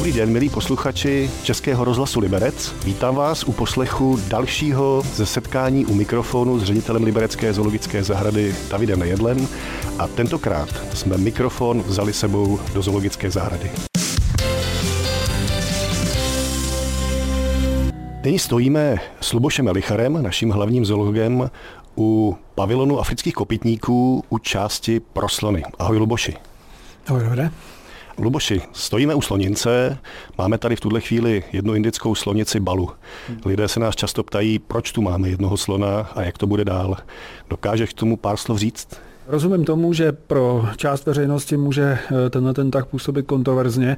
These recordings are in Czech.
Dobrý den, milí posluchači Českého rozhlasu Liberec. Vítám vás u poslechu dalšího ze setkání u mikrofonu s ředitelem Liberecké zoologické zahrady Davidem Nejedlem a tentokrát jsme mikrofon vzali sebou do zoologické zahrady. Nyní stojíme s Lubošem Elicharem, naším hlavním zoologem, u pavilonu afrických kopytníků u části proslony. Ahoj Luboši. Ahoj, dobré. Luboši, stojíme u slonince, máme tady v tuhle chvíli jednu indickou slonici balu. Lidé se nás často ptají, proč tu máme jednoho slona a jak to bude dál. Dokážeš k tomu pár slov říct? Rozumím tomu, že pro část veřejnosti může eh, tenhle ten tak působit kontroverzně.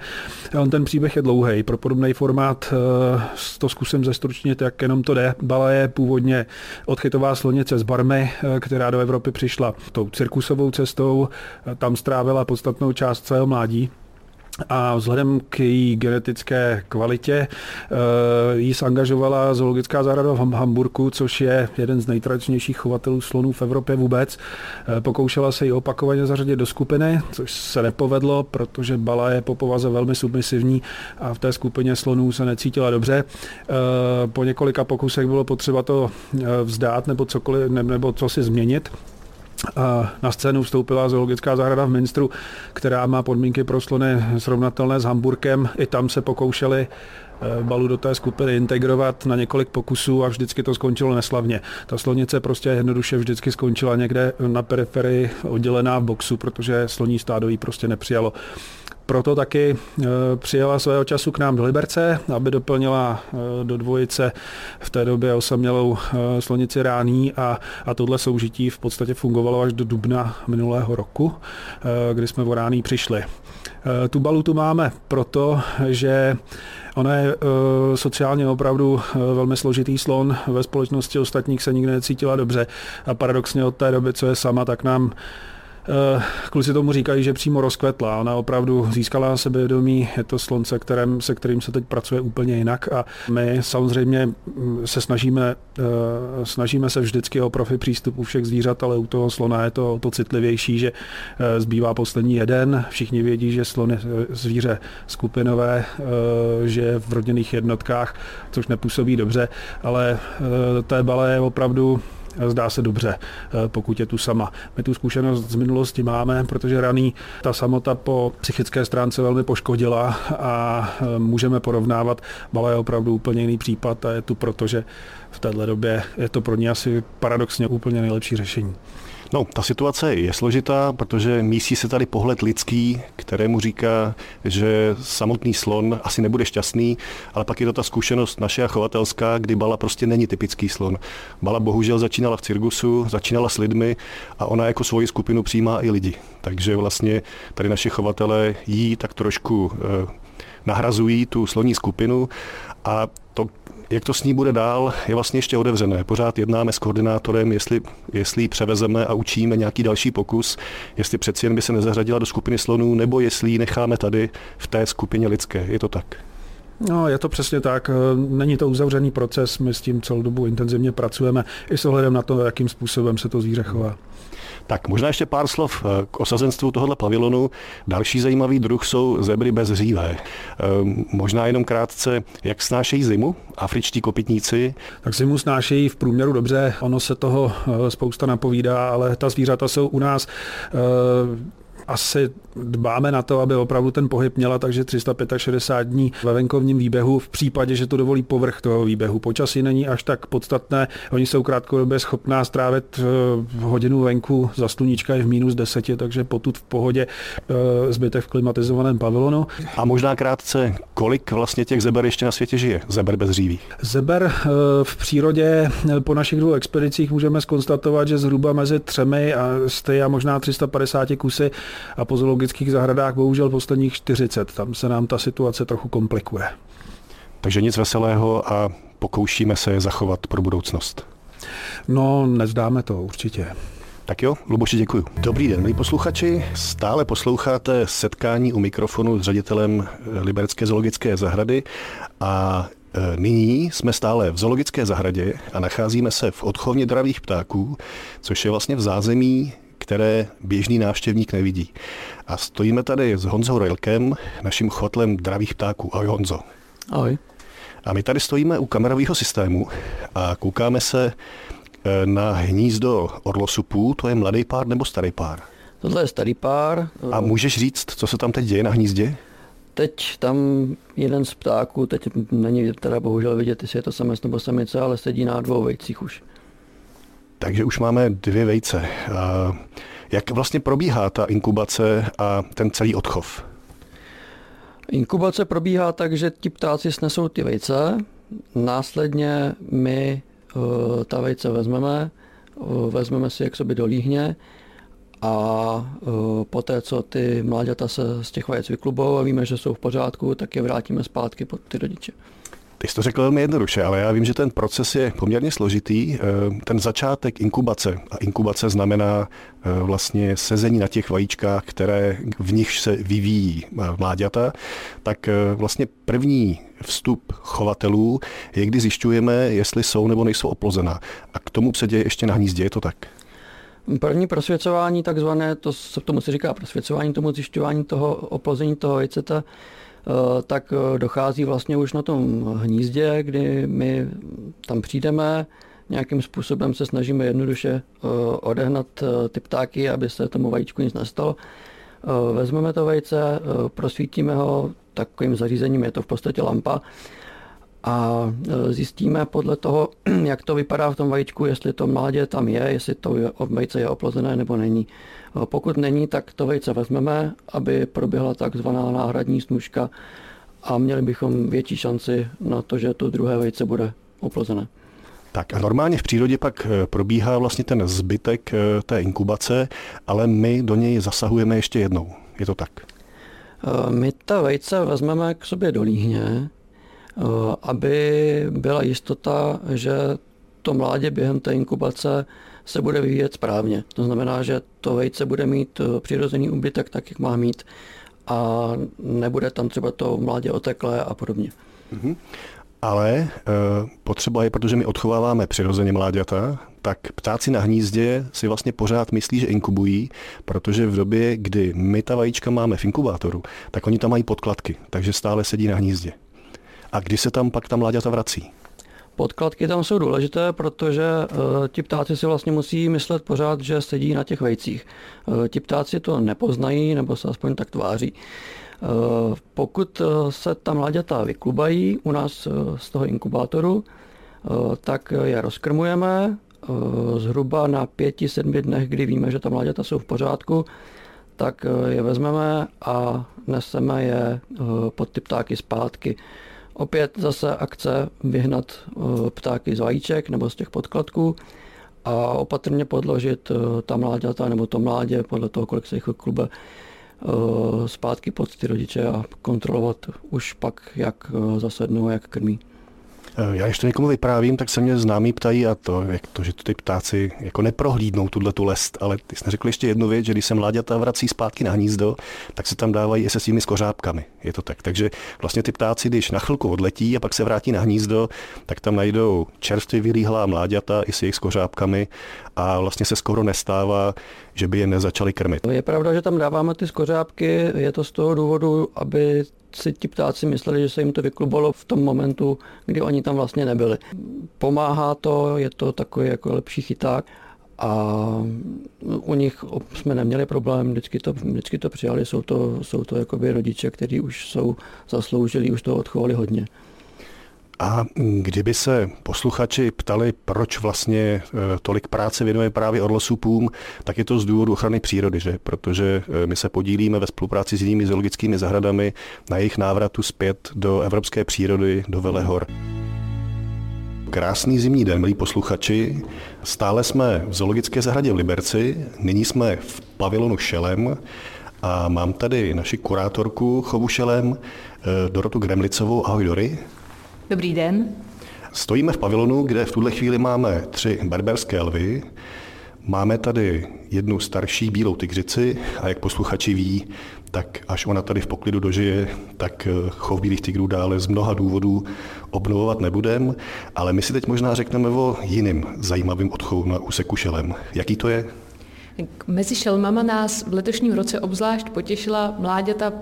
On ten příběh je dlouhý. Pro podobný formát eh, to zkusím zestručnit, jak jenom to jde. Bala je původně odchytová slonice z Barmy, eh, která do Evropy přišla tou cirkusovou cestou. Tam strávila podstatnou část svého mládí a vzhledem k její genetické kvalitě uh, jí zangažovala zoologická zahrada v Hamburgu, což je jeden z nejtradičnějších chovatelů slonů v Evropě vůbec. Uh, pokoušela se ji opakovaně zařadit do skupiny, což se nepovedlo, protože Bala je po povaze velmi submisivní a v té skupině slonů se necítila dobře. Uh, po několika pokusech bylo potřeba to vzdát nebo cokoliv, nebo co si změnit. Na scénu vstoupila zoologická zahrada v Minstru, která má podmínky pro slony srovnatelné s Hamburkem. I tam se pokoušeli eh, balu do té skupiny integrovat na několik pokusů a vždycky to skončilo neslavně. Ta slonice prostě jednoduše vždycky skončila někde na periferii oddělená v boxu, protože sloní stádo jí prostě nepřijalo proto taky eh, přijela svého času k nám do Liberce, aby doplnila eh, do dvojice v té době osamělou eh, slonici rání a, a tohle soužití v podstatě fungovalo až do dubna minulého roku, kdy jsme o rání přišli. Tu balu tu máme proto, že Ona je sociálně opravdu velmi složitý slon. Ve společnosti ostatních se nikdy necítila dobře a paradoxně od té doby, co je sama, tak nám kluci tomu říkají, že přímo rozkvetla. Ona opravdu získala sebevědomí, je to slunce, kterém, se kterým se teď pracuje úplně jinak a my samozřejmě mm, se snažíme, eh, snažíme se vždycky o profi přístup u všech zvířat, ale u toho slona je to to citlivější, že eh, zbývá poslední jeden. Všichni vědí, že slon je zvíře skupinové, že je v rodinných jednotkách, což nepůsobí dobře, ale té bale je opravdu zdá se dobře, eh, pokud je tu sama. My tu zkušenost z minulosti máme, protože raný ta samota po psychické stránce velmi poškodila a eh, můžeme porovnávat. Bala je opravdu úplně jiný případ a je tu proto, že v této době je to pro ně asi paradoxně úplně nejlepší řešení. No, ta situace je složitá, protože mísí se tady pohled lidský, kterému říká, že samotný slon asi nebude šťastný, ale pak je to ta zkušenost naše a chovatelská, kdy Bala prostě není typický slon. Bala bohužel začínala v cirkusu, začínala s lidmi a ona jako svoji skupinu přijímá i lidi. Takže vlastně tady naši chovatelé jí tak trošku eh, nahrazují tu sloní skupinu a to jak to s ní bude dál, je vlastně ještě otevřené. Pořád jednáme s koordinátorem, jestli, jestli ji převezeme a učíme nějaký další pokus, jestli přeci jen by se nezařadila do skupiny slonů, nebo jestli ji necháme tady v té skupině lidské. Je to tak? No, je to přesně tak. Není to uzavřený proces, my s tím celou dobu intenzivně pracujeme i s ohledem na to, jakým způsobem se to zvíře chová. Tak možná ještě pár slov eh, k osazenstvu tohoto pavilonu. Další zajímavý druh jsou zebry bez hřívé. Eh, možná jenom krátce, jak snášejí zimu afričtí kopytníci? Tak zimu snášejí v průměru dobře, ono se toho eh, spousta napovídá, ale ta zvířata jsou u nás asi dbáme na to, aby opravdu ten pohyb měla, takže 365 dní ve venkovním výběhu v případě, že to dovolí povrch toho výběhu. Počasí není až tak podstatné. Oni jsou krátkodobě schopná strávit eh, hodinu venku, za sluníčka je v minus deseti, takže potud v pohodě eh, zbytek v klimatizovaném pavilonu. A možná krátce, kolik vlastně těch zeber ještě na světě žije? Zeber bez dříví? Zeber eh, v přírodě po našich dvou expedicích můžeme skonstatovat, že zhruba mezi třemi a sty a možná 350 kusy a po zoologických zahradách bohužel posledních 40. Tam se nám ta situace trochu komplikuje. Takže nic veselého a pokoušíme se je zachovat pro budoucnost. No, nezdáme to určitě. Tak jo, Luboši, děkuji. Dobrý den, milí posluchači. Stále posloucháte setkání u mikrofonu s ředitelem Liberecké zoologické zahrady a e, Nyní jsme stále v zoologické zahradě a nacházíme se v odchovně dravých ptáků, což je vlastně v zázemí které běžný návštěvník nevidí. A stojíme tady s Honzou Rojlkem, naším chotlem dravých ptáků. Ahoj Honzo. Ahoj. A my tady stojíme u kamerového systému a koukáme se eh, na hnízdo orlosupů. To je mladý pár nebo starý pár? Tohle je starý pár. A můžeš říct, co se tam teď děje na hnízdě? Teď tam jeden z ptáků, teď není teda bohužel vidět, jestli je to samec nebo samice, ale sedí na dvou vejcích už. Takže už máme dvě vejce. Jak vlastně probíhá ta inkubace a ten celý odchov? Inkubace probíhá tak, že ti ptáci snesou ty vejce, následně my eh, ta vejce vezmeme, eh, vezmeme si je k sobě do líhně a uh, poté, co ty mláďata se z těch vajec vyklubou a víme, že jsou v pořádku, tak je vrátíme zpátky pod ty rodiče. Ty jsi to řekl velmi jednoduše, ale já vím, že ten proces je poměrně složitý. Ten začátek inkubace, a inkubace znamená vlastně sezení na těch vajíčkách, které v nich se vyvíjí mláďata, tak vlastně první vstup chovatelů je, kdy zjišťujeme, jestli jsou nebo nejsou oplozená. A k tomu se děje ještě na hnízdě, je to tak? První prosvěcování, takzvané, to se tomu se říká prosvěcování, tomu zjišťování toho oplození toho vejceta, eh, tak eh, dochází vlastně už na tom hnízdě, kdy my tam přijdeme, nějakým způsobem se snažíme jednoduše eh, odehnat ty ptáky, aby se tomu vajíčku nic nestalo. Vezmeme to vejce, prosvítíme ho takovým zařízením, je to v podstatě lampa, a e, zjistíme podle toho, jak to vypadá v tom vajíčku, jestli to mládě tam je, jestli to vejce je oplozené nebo není. E, pokud není, tak to vejce vezmeme, aby proběhla takzvaná náhradní snužka a měli bychom větší šanci na to, že to druhé vejce bude oplozené. Tak a normálně v přírodě pak e, probíhá vlastně ten zbytek té inkubace, ale my do něj zasahujeme ještě jednou. Je to tak? My ta vejce vezmeme k sobě do líhně, aby byla jistota, že to mládě během té inkubace se bude vyvíjet správně. To znamená, že to vejce bude mít eh, přirozený úbytek tak, jak má mít a nebude tam třeba to mládě oteklé a podobně. Mm-hmm. Ale e, potřeba je, protože my odchováváme přirozeně mláďata, tak ptáci na hnízdě si vlastně pořád myslí, že inkubují, protože v době, kdy my ta vajíčka máme v inkubátoru, tak oni tam mají podkladky, takže stále sedí na hnízdě. A kdy se tam pak ta mláďata vrací? Podkladky tam jsou důležité, protože uh, ti ptáci si vlastně musí myslet pořád, že sedí na těch vejcích. Uh, ti ptáci to nepoznají, nebo se aspoň tak tváří. Uh, pokud se ta mláďata vyklubají u nás z toho inkubátoru, tak je rozkrmujeme zhruba na pěti, sedmi dnech, kdy víme, že ta mláďata jsou v pořádku, tak je vezmeme a neseme je pod ty ptáky zpátky. Opět zase akce vyhnat eh, ptáky z vajíček nebo z těch podkladků a opatrně podložit eh, ta mláďata nebo to mládě podle toho, kolik se jich klube eh, zpátky pod ty rodiče a kontrolovat už pak, jak zasednou, jak krmí. Eh, já ještě někomu vyprávím, tak se mě známí ptají a to, jak to, že ty ptáci jako neprohlídnou tuhle tu lest, ale ty jsi neřekl ještě jednu věc, že když se mláďata vrací zpátky na hnízdo, tak se tam dávají i se svými skořápkami. Je to tak. Takže vlastně ty ptáci, když na chvilku odletí a pak se vrátí na hnízdo, tak tam najdou čerstvě vylíhlá mláďata i s jejich skořápkami a vlastně se skoro nestává, že by je nezačali krmit. Je pravda, že tam dáváme ty skořápky, je to z toho důvodu, aby si ti ptáci mysleli, že se jim to vyklubalo v tom momentu, kdy oni tam vlastně nebyli. Pomáhá to, je to takový jako lepší chyták a u nich jsme neměli problém, vždycky to, vždycky to přijali, jsou to, jsou to jakoby rodiče, kteří už jsou zasloužili, už to odchovali hodně. A kdyby se posluchači ptali, proč vlastně e, tolik práce věnuje právě orlosupům, tak je to z důvodu ochrany přírody, že? protože e, my se podílíme ve spolupráci s jinými zoologickými zahradami na jejich návratu zpět do evropské přírody, do Velehor. Krásný zimní den, milí posluchači. Stále jsme v zoologické zahradě v Liberci, nyní jsme v pavilonu Šelem a mám tady naši kurátorku chovu Šelem, e, Dorotu Gremlicovou. Ahoj Dory. Dobrý den. Stojíme v pavilonu, kde v tuhle chvíli máme tři berberské lvy. Máme tady jednu starší bílou tygřici a jak posluchači ví, tak až ona tady v poklidu dožije, tak eh, chov bílých tigrů dále z mnoha důvodů obnovovat nebudem, ale my si teď možná řekneme o jiným zajímavým odchovu na úseku šelem. Jaký to je? Mezi šelmama nás v letošním roce obzvlášť potěšila mláďata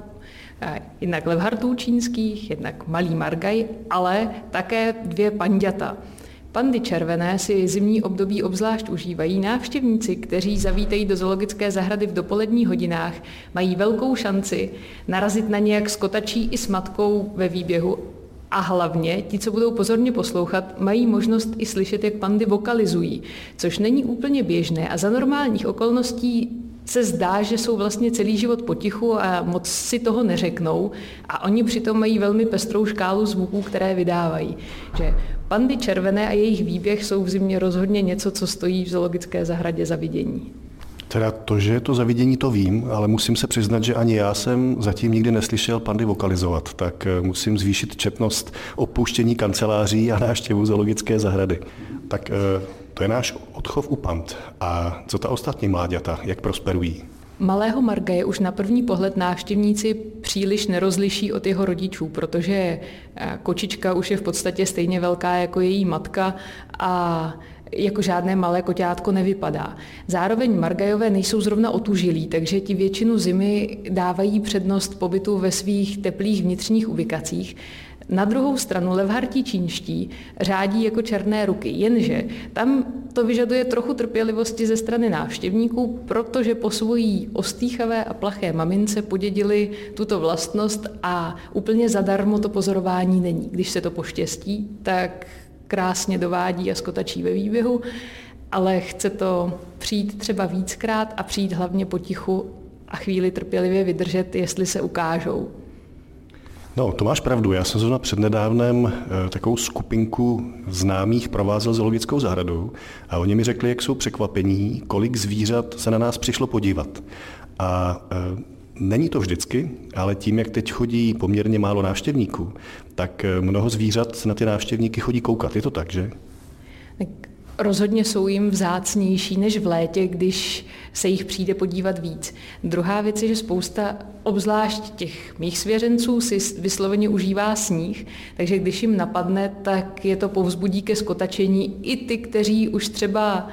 jednak levhartů čínských, jednak malý margaj, ale také dvě panděta. Pandy červené si zimní období obzvlášť užívají. Návštěvníci, kteří zavítají do zoologické zahrady v dopoledních hodinách, mají velkou šanci narazit na ně jak s kotačí i s matkou ve výběhu a hlavně ti, co budou pozorně poslouchat, mají možnost i slyšet, jak pandy vokalizují, což není úplně běžné a za normálních okolností se zdá, že jsou vlastně celý život potichu a moc si toho neřeknou a oni přitom mají velmi pestrou škálu zvuků, které vydávají. Že pandy červené a jejich výběh jsou v zimě rozhodně něco, co stojí v zoologické zahradě za vidění. Teda to, že je to zavidění, to vím, ale musím se přiznat, že ani já jsem zatím nikdy neslyšel pandy vokalizovat, tak eh, musím zvýšit četnost opuštění kanceláří a návštěvu zoologické zahrady. Tak eh, to je náš odchov u pand. A co ta ostatní mláďata, jak prosperují? Malého Margaje už na první pohled návštěvníci příliš nerozliší od jeho rodičů, protože eh, kočička už je v podstatě stejně velká jako její matka a jako žádné malé koťátko nevypadá. Zároveň Margajové nejsou zrovna otužilí, takže ti většinu zimy dávají přednost pobytu ve svých teplých vnitřních ubikacích. Na druhou stranu levhartí čínští řádí jako černé ruky, jenže tam to vyžaduje trochu trpělivosti ze strany návštěvníků, protože po svojí ostýchavé a plaché mamince podědili tuto vlastnost a úplně zadarmo to pozorování není. Když se to poštěstí, tak krásně dovádí a skotačí ve výběhu, ale chce to přijít třeba víckrát a přijít hlavně potichu a chvíli trpělivě vydržet, jestli se ukážou. No, to máš pravdu. Já jsem zrovna přednedávnem eh, takovou skupinku známých provázel zoologickou zahradou a oni mi řekli, jak jsou překvapení, kolik zvířat se na nás přišlo podívat. A e, Není to vždycky, ale tím, jak teď chodí poměrně málo návštěvníků, tak eh, mnoho zvířat se na ty návštěvníky chodí koukat. Je to tak, že? Tak rozhodně jsou jim vzácnější než v létě, když se jich přijde podívat víc. Druhá věc je, že spousta, obzvlášť těch mých svěřenců, si vysloveně užívá sníh, takže když jim napadne, tak je to povzbudí ke skotačení i ty, kteří už třeba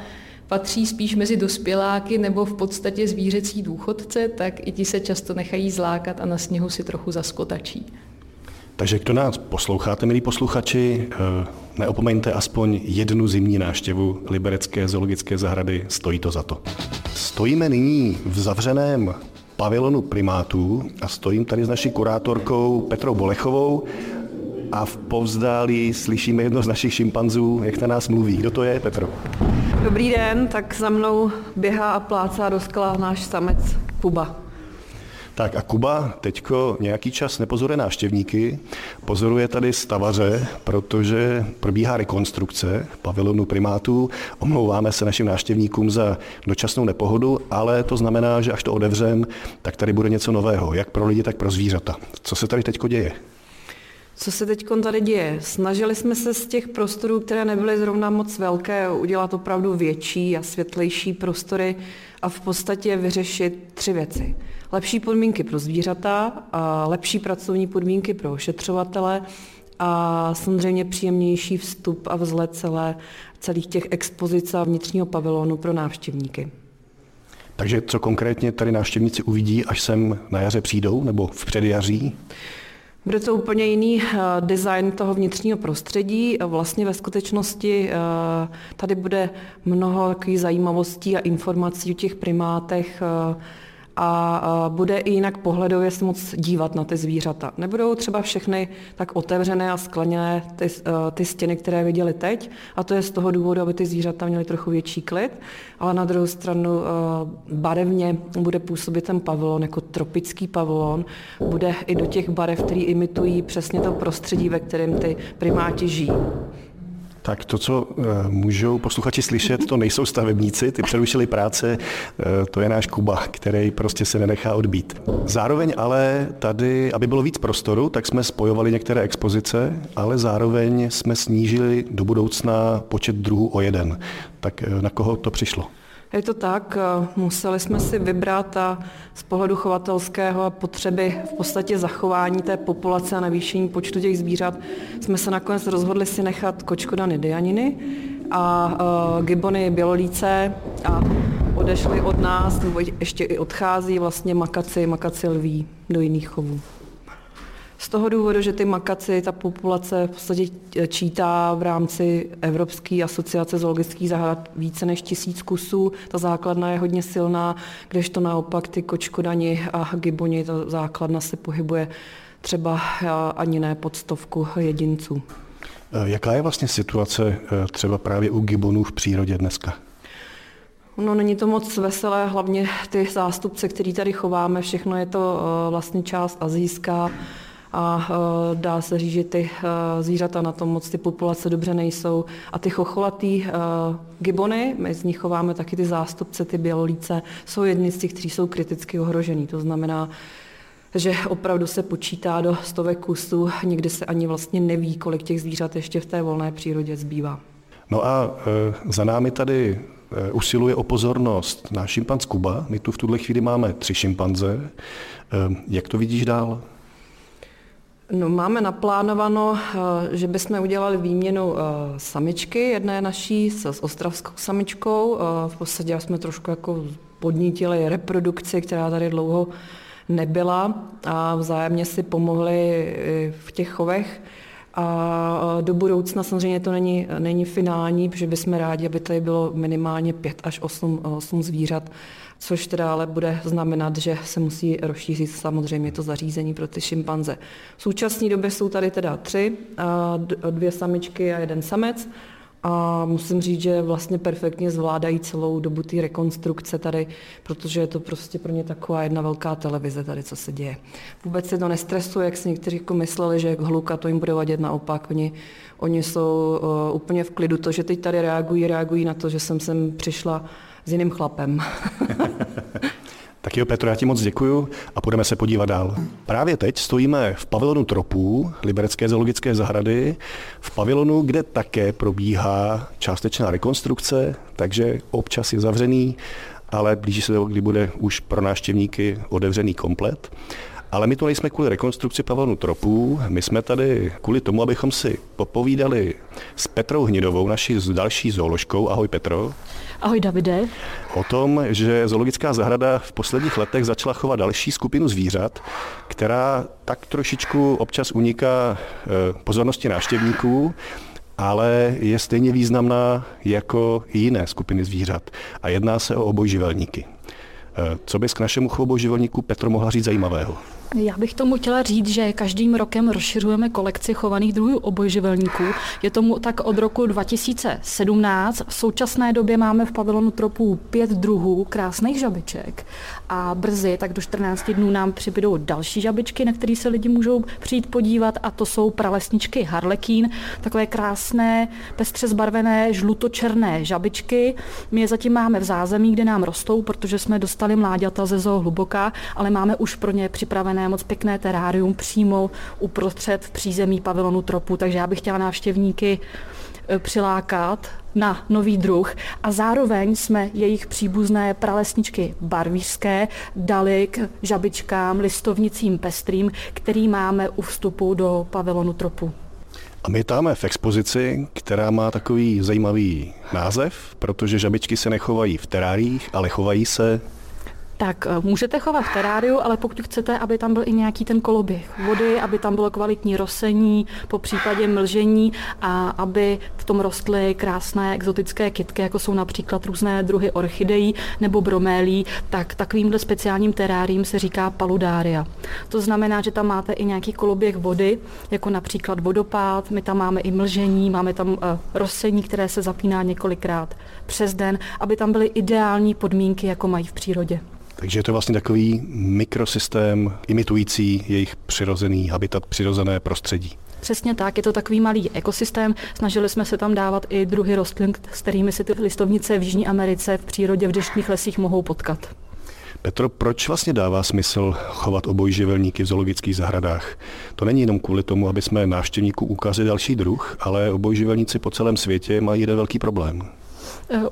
patří spíš mezi dospěláky nebo v podstatě zvířecí důchodce, tak i ti se často nechají zlákat a na sněhu si trochu zaskotačí. Takže kdo nás posloucháte, milí posluchači, eh, neopomeňte aspoň jednu zimní návštěvu Liberecké zoologické zahrady, stojí to za to. Stojíme nyní v zavřeném pavilonu primátů a stojím tady s naší kurátorkou Petrou Bolechovou a v povzdálí slyšíme jedno z našich šimpanzů, jak na nás mluví. Kdo to je, Petro? Dobrý den, tak za mnou běhá a plácá do skla náš samec Kuba. Tak a Kuba teďko nějaký čas nepozoruje návštěvníky, pozoruje tady stavaře, protože probíhá rekonstrukce pavilonu primátů. Omlouváme se našim návštěvníkům za dočasnou nepohodu, ale to znamená, že až to odevřem, tak tady bude něco nového, jak pro lidi, tak pro zvířata. Co se tady teďko děje? Co se teď tady děje? Snažili jsme se z těch prostorů, které nebyly zrovna moc velké, udělat opravdu větší a světlejší prostory a v podstatě vyřešit tři věci. Lepší podmínky pro zvířata, a lepší pracovní podmínky pro ošetřovatele a samozřejmě příjemnější vstup a vzhled celé, celých těch expozic a vnitřního pavilonu pro návštěvníky. Takže co konkrétně tady návštěvníci uvidí, až sem na jaře přijdou nebo v předjaří? Bude to úplně jiný eh, design toho vnitřního prostředí. Vlastně ve skutečnosti eh, tady bude mnoho takových zajímavostí a informací o těch primátech, eh, a bude i jinak pohledově se moc dívat na ty zvířata. Nebudou třeba všechny tak otevřené a skleněné ty, eh, ty stěny, které viděli teď, a to je z toho důvodu, aby ty zvířata měly trochu větší klid, ale na druhou stranu eh, barevně bude působit ten pavilon jako tropický pavilon, bude i do těch barev, které imitují přesně to prostředí, ve kterém ty primáti žijí. Tak to, co eh, můžou posluchači slyšet, to nejsou stavebníci, ty přerušili práce, eh, to je náš Kuba, který prostě se nenechá odbít. Zároveň ale tady, aby bylo víc prostoru, tak jsme spojovali některé expozice, ale zároveň jsme snížili do budoucna počet druhů o jeden. Tak eh, na koho to přišlo? Je to tak, eh, museli jsme si vybrat a z pohledu chovatelského a potřeby v podstatě zachování té populace a navýšení počtu těch zvířat jsme se nakonec rozhodli si nechat kočkodany dianiny a uh, gibony bělolíce a odešli od nás, nebo ještě i odchází vlastně makaci, makaci lví do jiných chovů. Z toho důvodu, že ty makaci, ta populace v podstatě čítá v rámci Evropské asociace zoologických zahrad více než tisíc kusů, ta základna je hodně silná, kdežto naopak ty kočkodani a giboni, ta základna se pohybuje třeba ani ne pod stovku jedinců. Eh, jaká je vlastně situace třeba právě u gibonů v přírodě dneska? No, není to moc veselé, hlavně ty zástupce, který tady chováme, všechno je to vlastně část azijská a dá se říct, že ty zvířata na tom moc ty populace dobře nejsou. A ty chocholatý gibony, my z nich chováme taky ty zástupce, ty bělolíce, jsou jedny z těch, kteří jsou kriticky ohrožený. To znamená, že opravdu se počítá do stovek kusů, někdy se ani vlastně neví, kolik těch zvířat ještě v té volné přírodě zbývá. No a za námi tady usiluje o pozornost náš šimpanz Kuba. My tu v tuhle chvíli máme tři šimpanze. Jak to vidíš dál? No, máme naplánováno, e, že bychom udělali výměnu e, samičky, jedné naší s ostravskou samičkou. E, v podstatě jsme trošku jako podnítili reprodukci, která tady dlouho nebyla a vzájemně si pomohli v těch chovech. A do budoucna samozřejmě to není, není finální, protože bychom rádi, aby tady bylo minimálně 5 až 8, 8 zvířat, což teda ale bude znamenat, že se musí rozšířit samozřejmě to zařízení pro ty šimpanze. V současné době jsou tady teda tři, dvě samičky a jeden samec a musím říct, že vlastně perfektně zvládají celou dobu té rekonstrukce tady, protože je to prostě pro ně taková jedna velká televize tady, co se děje. Vůbec se to nestresuje, jak si někteří jako mysleli, že hluka to jim bude vadit naopak. Oni, oni jsou uh, úplně v klidu. To, že teď tady reagují, reagují na to, že jsem sem přišla s jiným chlapem. Tak jo, Petro, já ti moc děkuju a půjdeme se podívat dál. Právě teď stojíme v pavilonu tropů Liberecké zoologické zahrady, v pavilonu, kde také probíhá částečná rekonstrukce, takže občas je zavřený, ale blíží se to, kdy bude už pro návštěvníky otevřený komplet. Ale my tu nejsme kvůli rekonstrukci pavilonu tropů, my jsme tady kvůli tomu, abychom si popovídali s Petrou Hnidovou, naší další zooložkou. Ahoj Petro. Ahoj Davide. O tom, že zoologická zahrada v posledních letech začala chovat další skupinu zvířat, která tak trošičku občas uniká eh, pozornosti návštěvníků, ale je stejně významná jako jiné skupiny zvířat. A jedná se o obojživelníky. Eh, co bys k našemu obojživelníku Petro mohla říct zajímavého? Já bych tomu chtěla říct, že každým rokem rozšiřujeme kolekci chovaných druhů obojživelníků. Je tomu tak od roku 2017. V současné době máme v pavilonu tropů pět druhů krásných žabiček a brzy, tak do 14 dnů nám přibydou další žabičky, na které se lidi můžou přijít podívat a to jsou pralesničky harlekín, takové krásné, pestře zbarvené žlutočerné žabičky. My je zatím máme v zázemí, kde nám rostou, protože jsme dostali mláďata ze zoo hluboká, ale máme už pro ně připravené připravené moc pěkné terárium přímo uprostřed v přízemí pavilonu tropu, takže já bych chtěla návštěvníky e, přilákat na nový druh a zároveň jsme jejich příbuzné pralesničky barvířské dali k žabičkám, listovnicím pestrým, který máme u vstupu do pavilonu tropu. A my táme v expozici, která má takový zajímavý název, protože žabičky se nechovají v teráriích, ale chovají se tak eh, můžete chovat teráriu, ale pokud chcete, aby tam byl i nějaký ten koloběh vody, aby tam bylo kvalitní rosení, po případě mlžení a aby v tom rostly krásné exotické kytky, jako jsou například různé druhy orchidejí nebo bromélí, tak takovýmhle speciálním teráriím se říká paludária. To znamená, že tam máte i nějaký koloběh vody, jako například vodopád, my tam máme i mlžení, máme tam uh, rosení, které se zapíná několikrát přes den, aby tam byly ideální podmínky, jako mají v přírodě. Takže je to vlastně takový mikrosystém imitující jejich přirozený habitat, přirozené prostředí. Přesně tak, je to takový malý ekosystém. Snažili jsme se tam dávat i druhy rostlin, s kterými si ty listovnice v Jižní Americe v přírodě v deštných lesích mohou potkat. Petro, proč vlastně dává smysl chovat obojživelníky v zoologických zahradách? To není jenom kvůli tomu, aby jsme návštěvníků ukázali další druh, ale obojživelníci po celém světě mají jeden velký problém.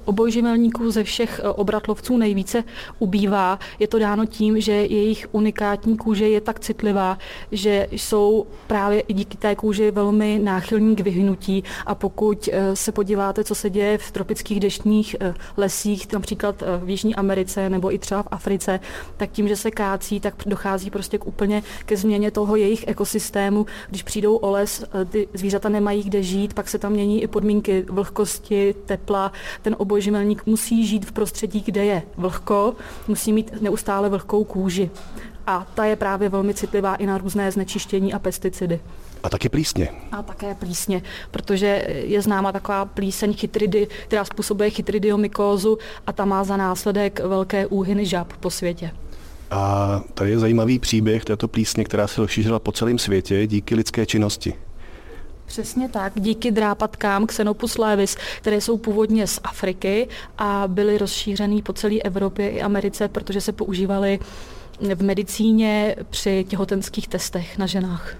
Obojživelníků ze všech obratlovců nejvíce ubývá. Je to dáno tím, že jejich unikátní kůže je tak citlivá, že jsou právě i díky té kůži velmi náchylní k vyhnutí a pokud se podíváte, co se děje v tropických deštních lesích, například v Jižní Americe nebo i třeba v Africe, tak tím, že se kácí, tak dochází prostě k úplně ke změně toho jejich ekosystému. Když přijdou o les, eh, ty zvířata nemají kde žít, pak se tam mění i podmínky vlhkosti, tepla. Ten obojživelník musí žít v prostředí, kde je vlhko, musí mít neustále vlhkou kůži. A ta je právě velmi citlivá i na různé znečištění a pesticidy. A taky plísně. A také plísně, protože je známa taková plíseň chytridy, která způsobuje chytridiomykózu a ta má za následek velké úhyny žab po světě. A tady je zajímavý příběh této plísně, která se rozšířila po celém světě díky lidské činnosti. Přesně tak, díky drápatkám Xenopus levis, které jsou původně z Afriky a byly rozšířený po celé Evropě i Americe, protože se používaly v medicíně při těhotenských testech na ženách.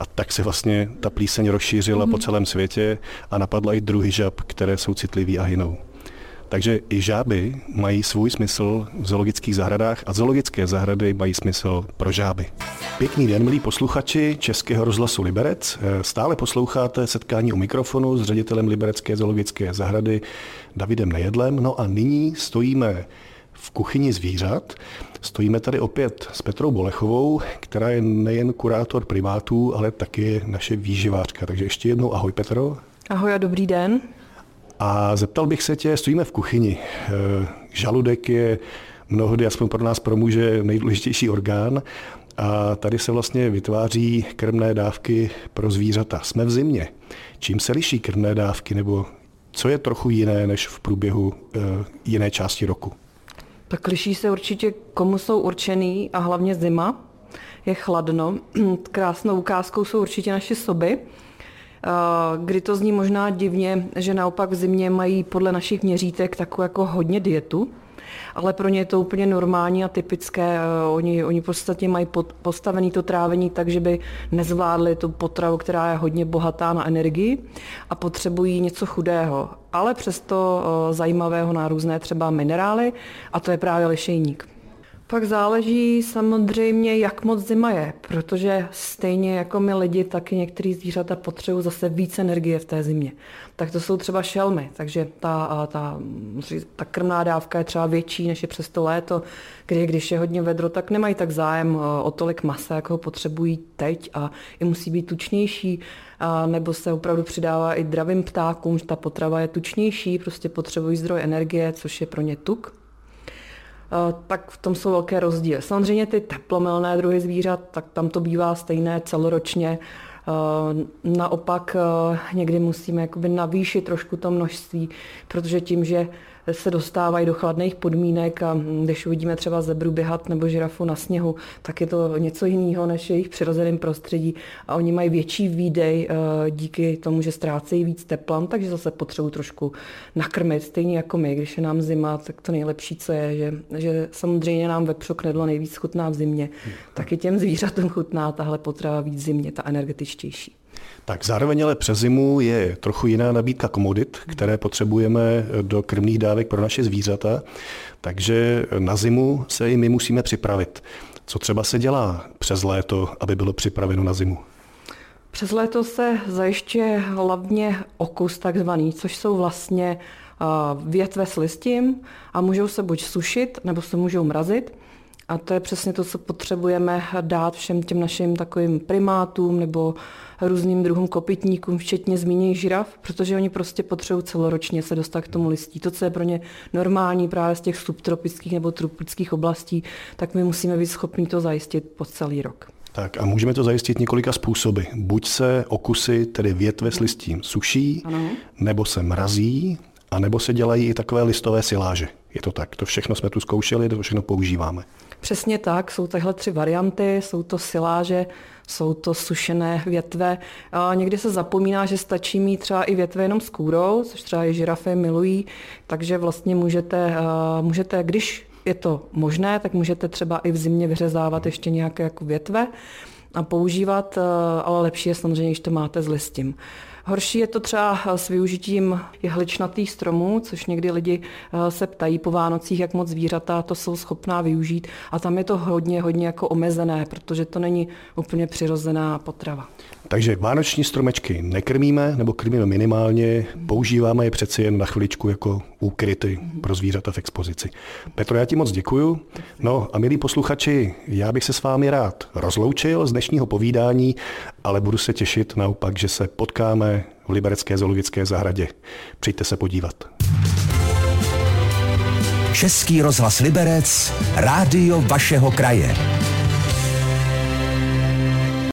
A tak se vlastně ta plíseň rozšířila mm-hmm. po mhm. celém světě a napadla i druhy žab, které jsou citlivý a hynou. Takže i žáby mají svůj smysl v zoologických zahradách a zoologické zahrady mají smysl pro žáby. Pěkný den, milí posluchači Českého rozhlasu Liberec. Stále posloucháte setkání u mikrofonu s ředitelem Liberecké zoologické zahrady Davidem Nejedlem. No a nyní stojíme v kuchyni zvířat. Stojíme tady opět s Petrou Bolechovou, která je nejen kurátor primátů, ale taky naše výživářka. Takže ještě jednou ahoj Petro. Ahoj a dobrý den. A zeptal bych se tě, stojíme v kuchyni. Eh, žaludek je mnohdy, aspoň pro nás, pro muže, nejdůležitější orgán. A tady se vlastně vytváří krmné dávky pro zvířata. Jsme v zimě. Čím se liší krmné dávky, nebo co je trochu jiné než v průběhu uh, jiné části roku? Tak liší se určitě, komu jsou určený a hlavně zima. Je chladno. Krásnou ukázkou jsou určitě naše soby, kdy to zní možná divně, že naopak v zimě mají podle našich měřítek takovou jako hodně dietu, ale pro ně je to úplně normální a typické. Oni, oni v podstatě mají postavený to trávení tak, že by nezvládli tu potravu, která je hodně bohatá na energii a potřebují něco chudého, ale přesto zajímavého na různé třeba minerály a to je právě lišejník. Pak záleží samozřejmě, jak moc zima je, protože stejně jako my lidi, taky některý zvířata potřebují zase víc energie v té zimě. Tak to jsou třeba šelmy, takže ta, ta, ta krmná dávka je třeba větší než je přes to léto, kdy když je hodně vedro, tak nemají tak zájem o tolik masa, jak ho potřebují teď a i musí být tučnější, a nebo se opravdu přidává i dravým ptákům, že ta potrava je tučnější, prostě potřebují zdroj energie, což je pro ně tuk. Eh, tak v tom jsou velké rozdíly. Samozřejmě ty teplomilné druhy zvířat, tak tam to bývá stejné celoročně. Eh, naopak eh, někdy musíme jakoby navýšit trošku to množství, protože tím, že se dostávají do chladných podmínek a když uvidíme třeba zebru běhat nebo žirafu na sněhu, tak je to něco jiného než jejich přirozeném prostředí. A oni mají větší výdej eh, díky tomu, že ztrácejí víc tepla, takže zase potřebují trošku nakrmit, stejně jako my, když je nám zima, tak to nejlepší, co je, že, že samozřejmě nám vepřoknedlo nejvíc chutná v zimě, tak i těm zvířatům chutná tahle potrava víc v zimě, ta energetičtější. Tak zároveň ale přes zimu je trochu jiná nabídka komodit, které potřebujeme do krmných dávek pro naše zvířata, takže na zimu se i my musíme připravit. Co třeba se dělá přes léto, aby bylo připraveno na zimu? Přes léto se zajišťuje hlavně okus takzvaný, což jsou vlastně větve s listím a můžou se buď sušit, nebo se můžou mrazit. A to je přesně to, co potřebujeme dát všem těm našim takovým primátům nebo různým druhům kopytníkům, včetně zmíněných žiraf, protože oni prostě potřebují celoročně se dostat k tomu listí. To, co je pro ně normální právě z těch subtropických nebo tropických oblastí, tak my musíme být schopni to zajistit po celý rok. Tak a můžeme to zajistit několika způsoby. Buď se okusy, tedy větve s listím, suší, ano. nebo se mrazí, a nebo se dělají i takové listové siláže. Je to tak, to všechno jsme tu zkoušeli, to všechno používáme. Přesně tak, jsou tahle tři varianty, jsou to siláže, jsou to sušené větve. A někdy se zapomíná, že stačí mít třeba i větve jenom s kůrou, což třeba i žirafy milují, takže vlastně můžete, můžete když je to možné, tak můžete třeba i v zimě vyřezávat ještě nějaké jako větve a používat, ale lepší je samozřejmě, když to máte s listím. Horší je to třeba s využitím jehličnatých stromů, což někdy lidi se ptají po Vánocích, jak moc zvířata to jsou schopná využít. A tam je to hodně, hodně jako omezené, protože to není úplně přirozená potrava. Takže vánoční stromečky nekrmíme, nebo krmíme minimálně, používáme je přeci jen na chviličku jako úkryty pro zvířata v expozici. Petro, já ti moc děkuju. No a milí posluchači, já bych se s vámi rád rozloučil z dnešního povídání, ale budu se těšit naopak, že se potkáme v Liberecké zoologické zahradě. Přijďte se podívat. Český rozhlas Liberec, rádio vašeho kraje.